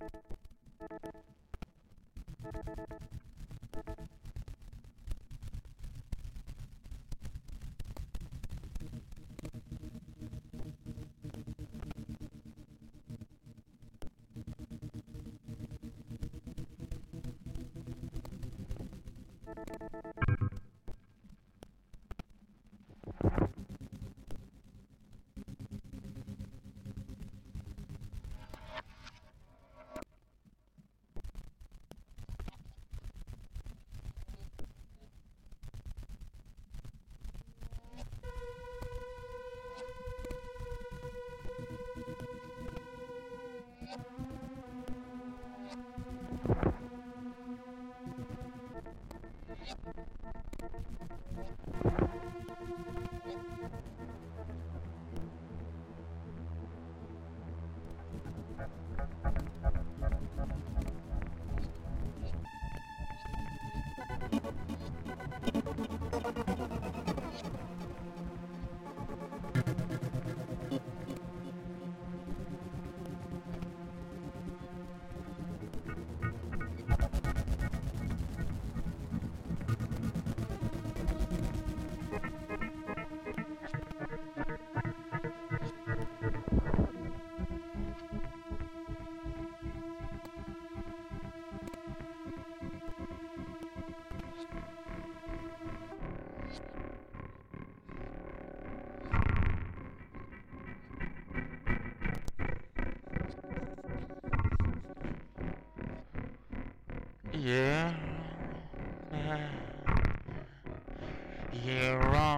you Yeah. You're on the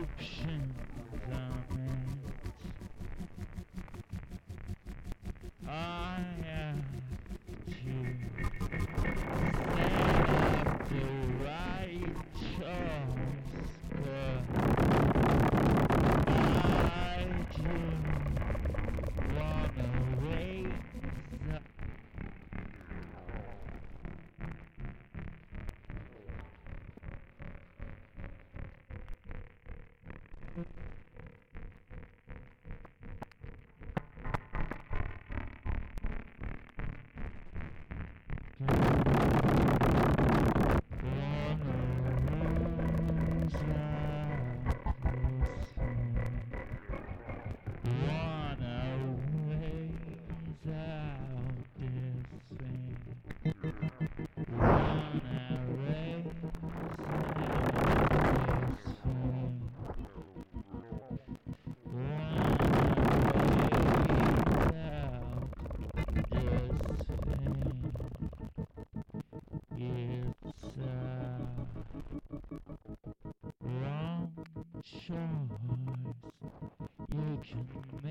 Station. You can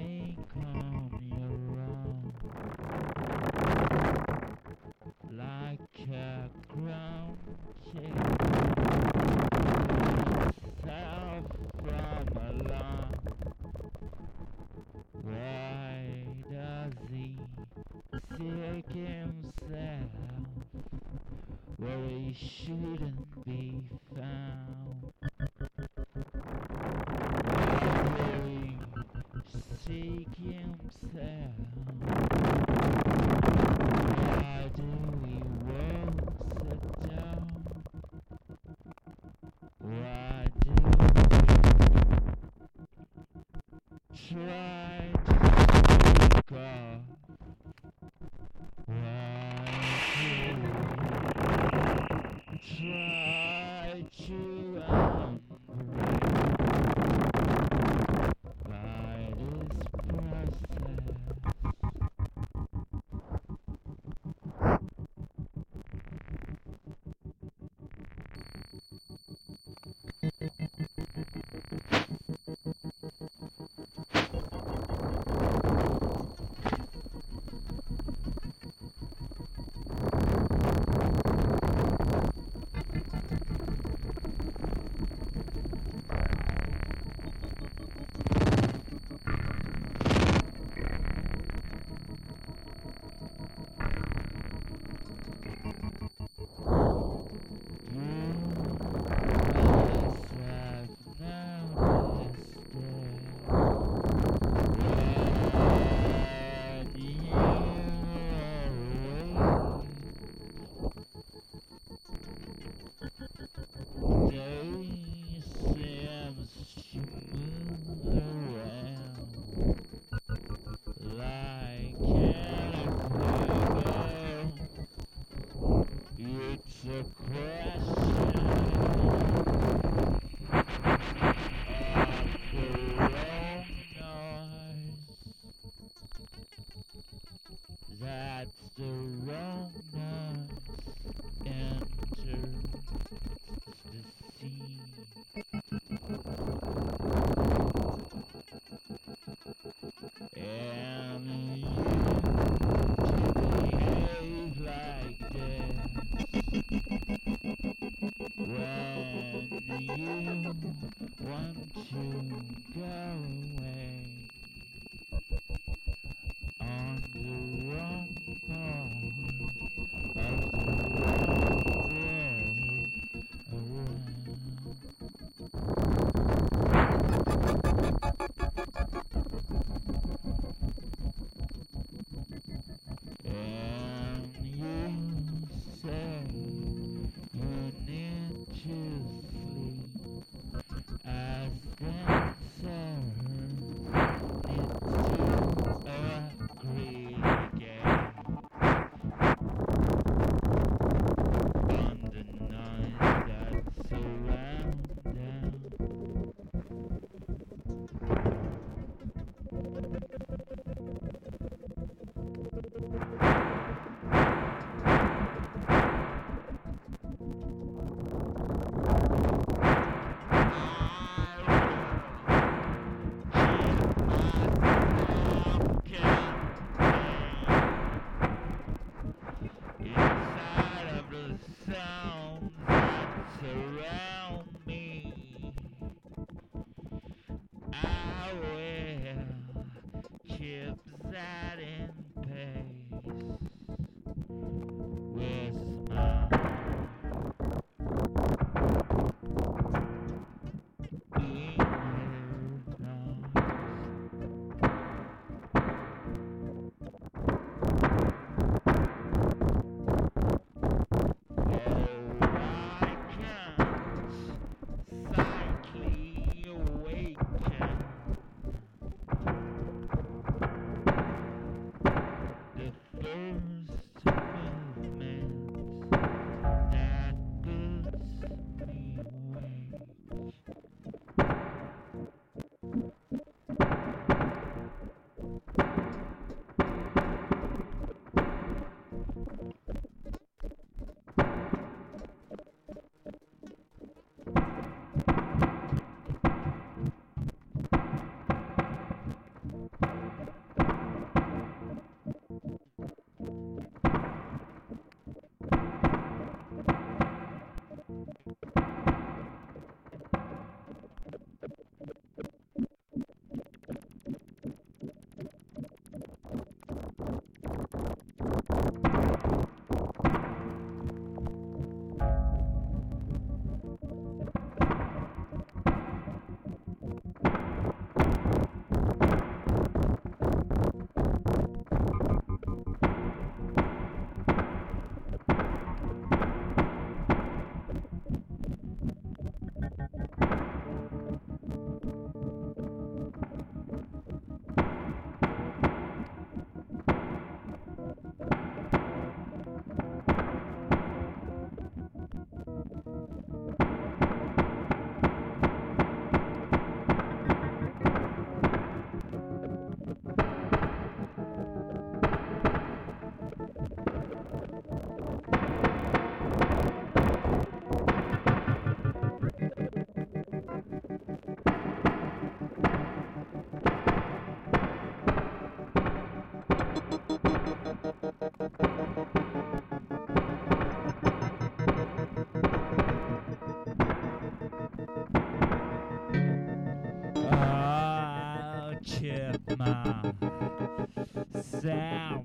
self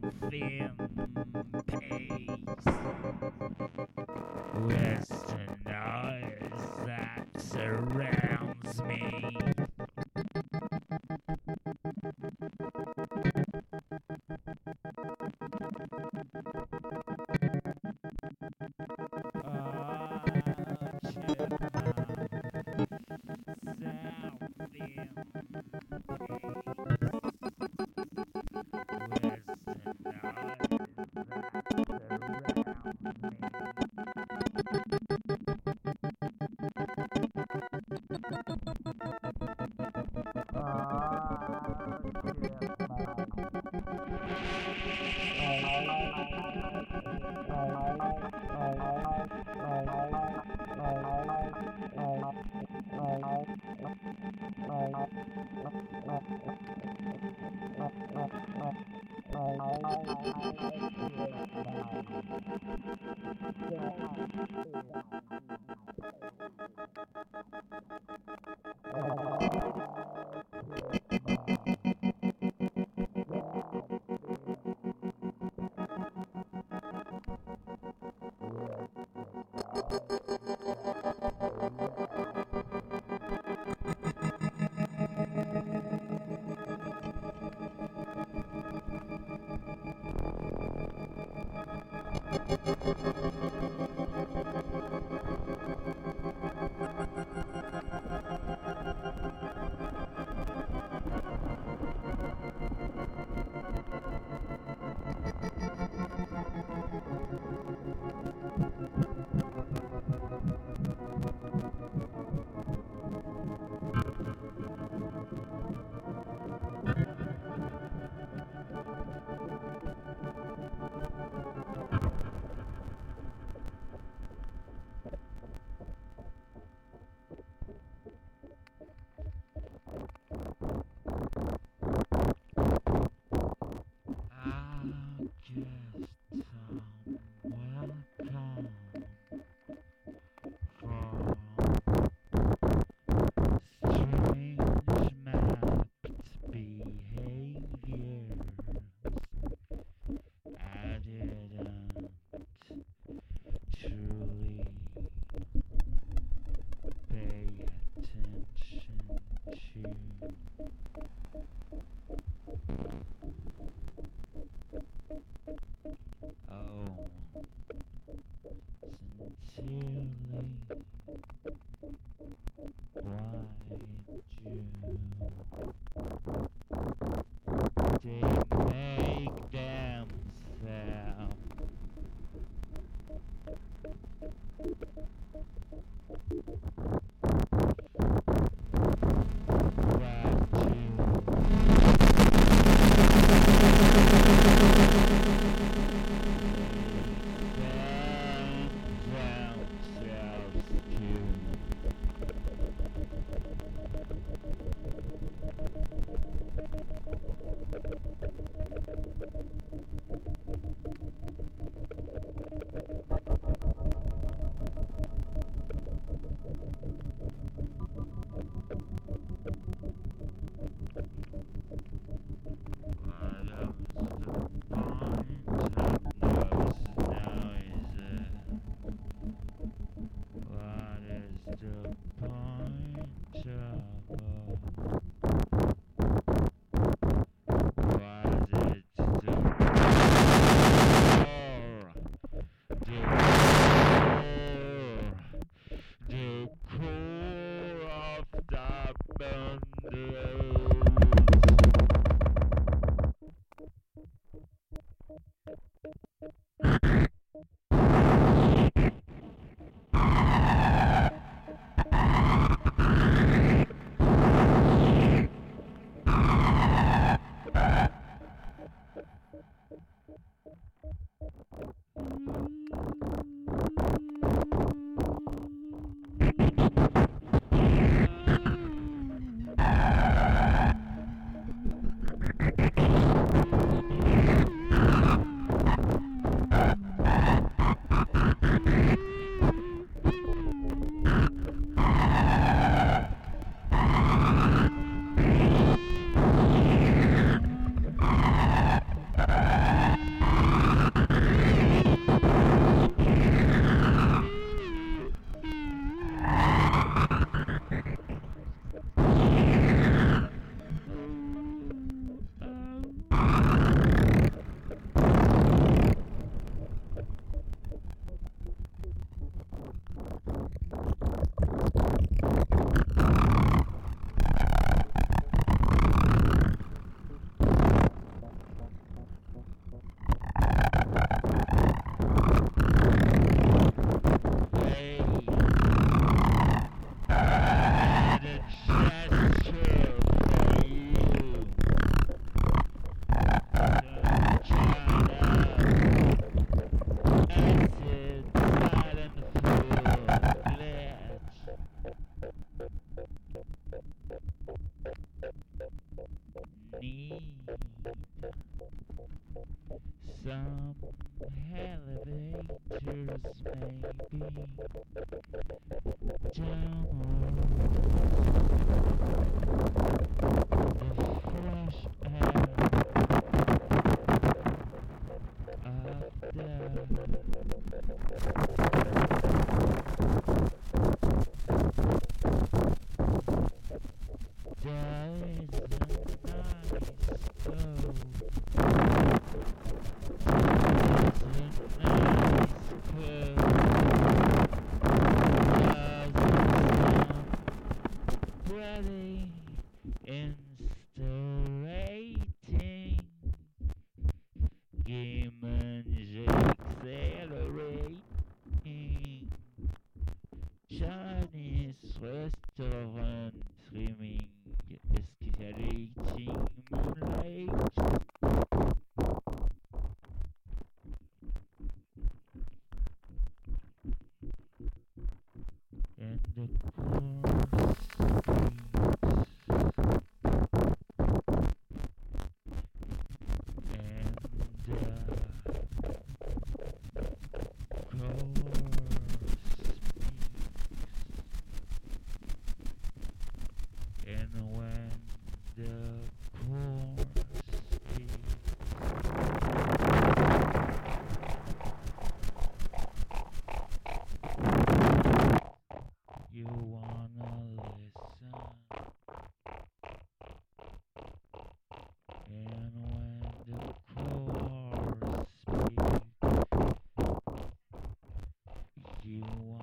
You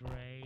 to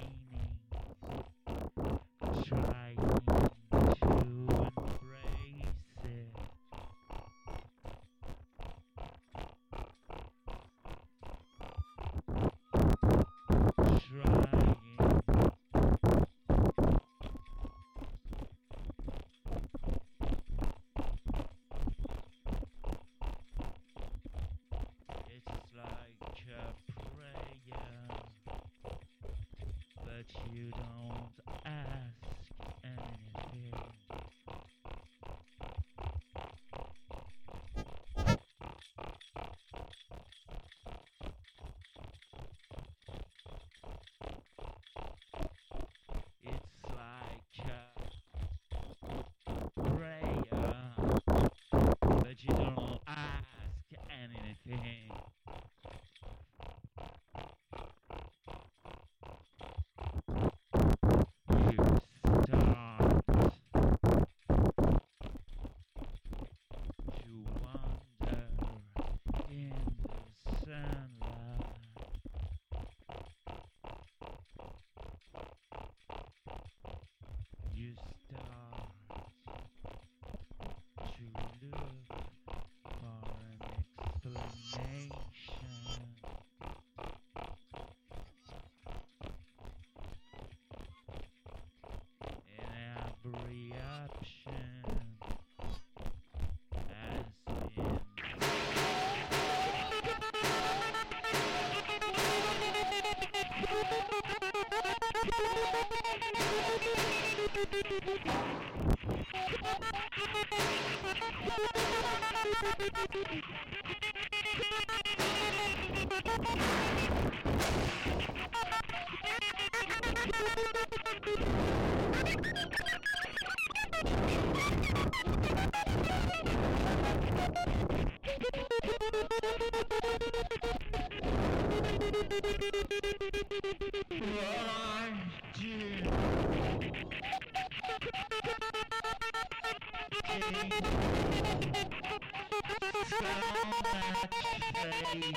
every option has G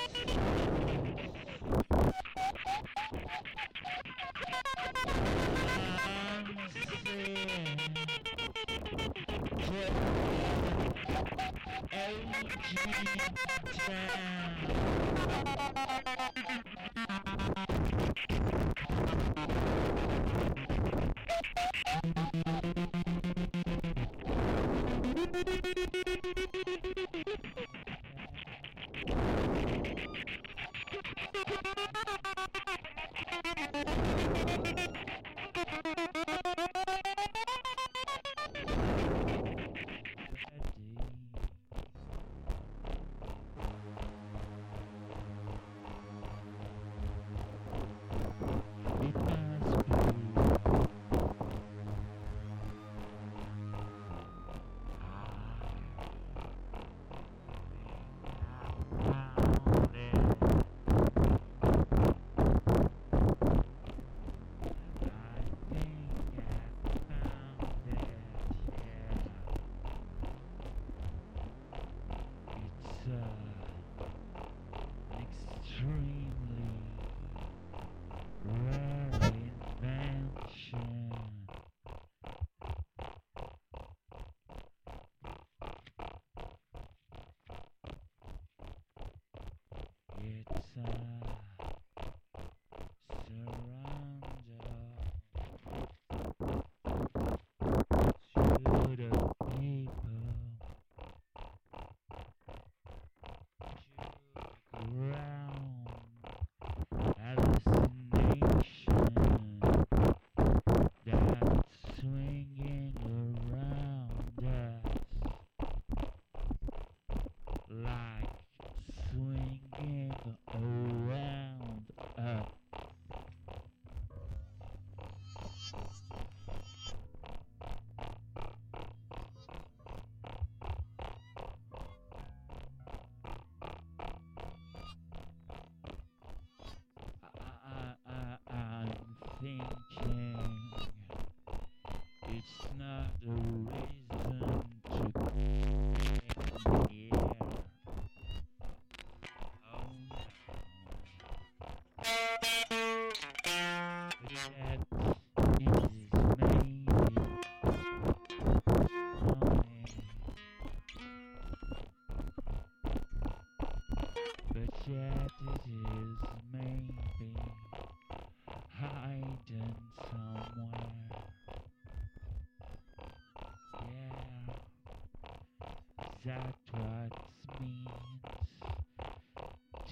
Um,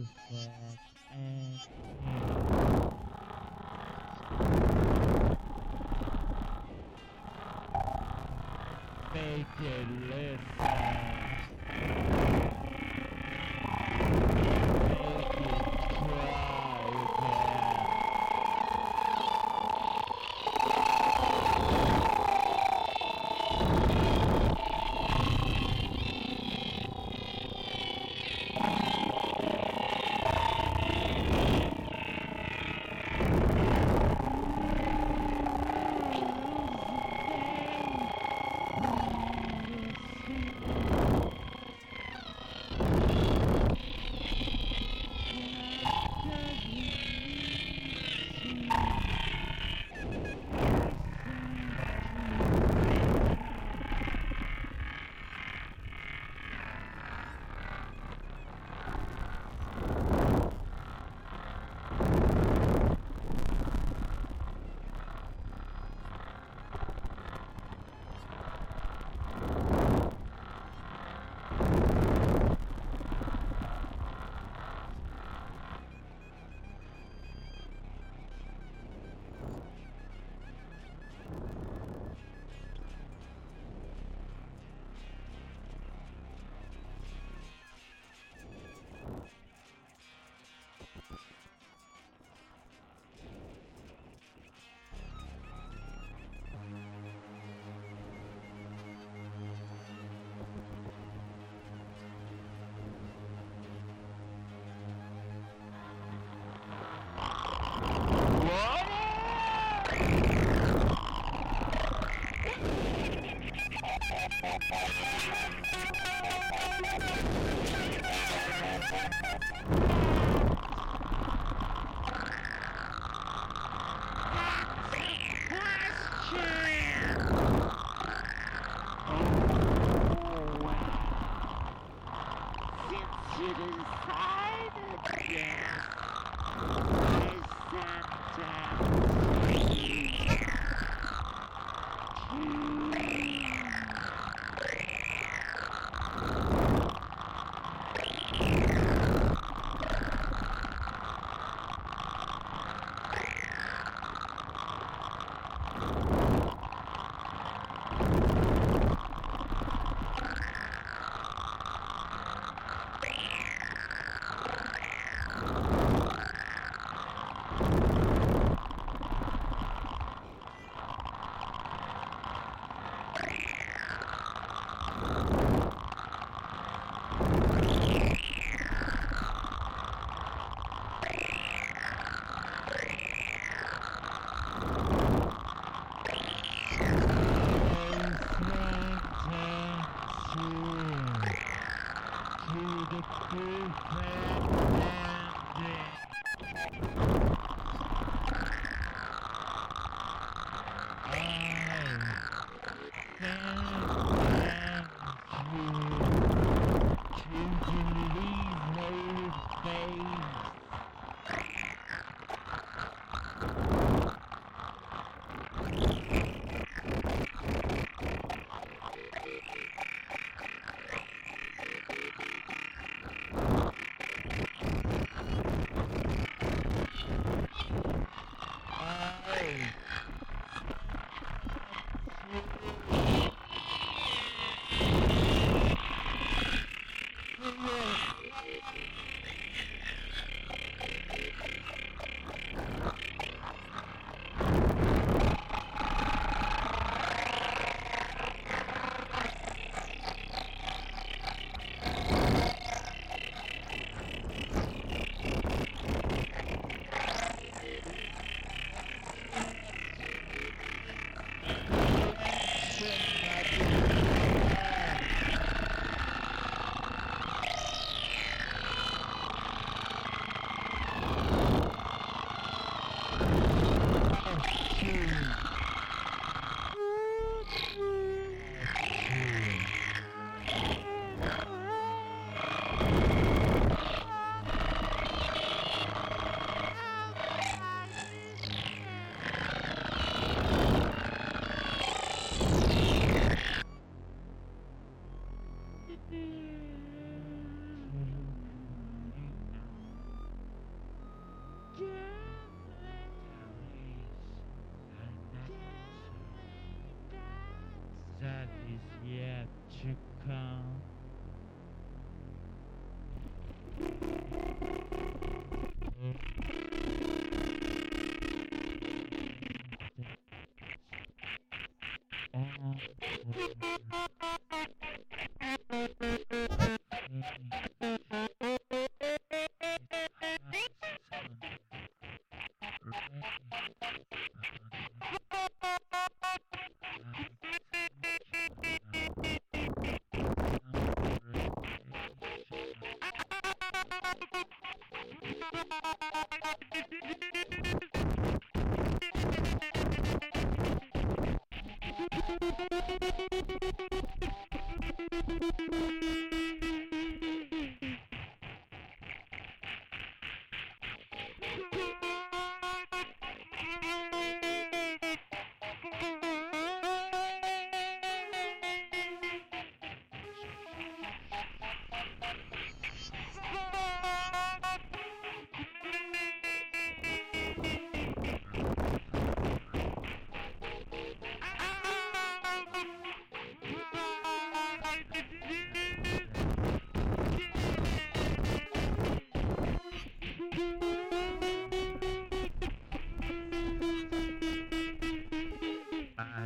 Sound and... Make it listen. It inside again, To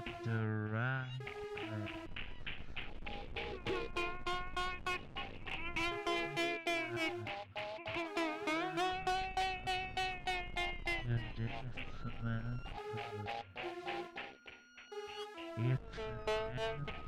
Adora. It's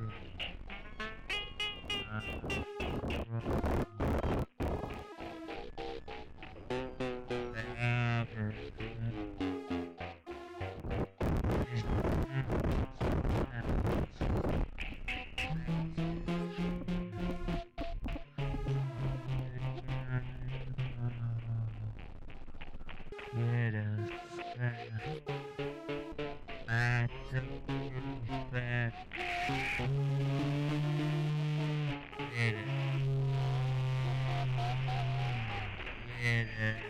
Yeah.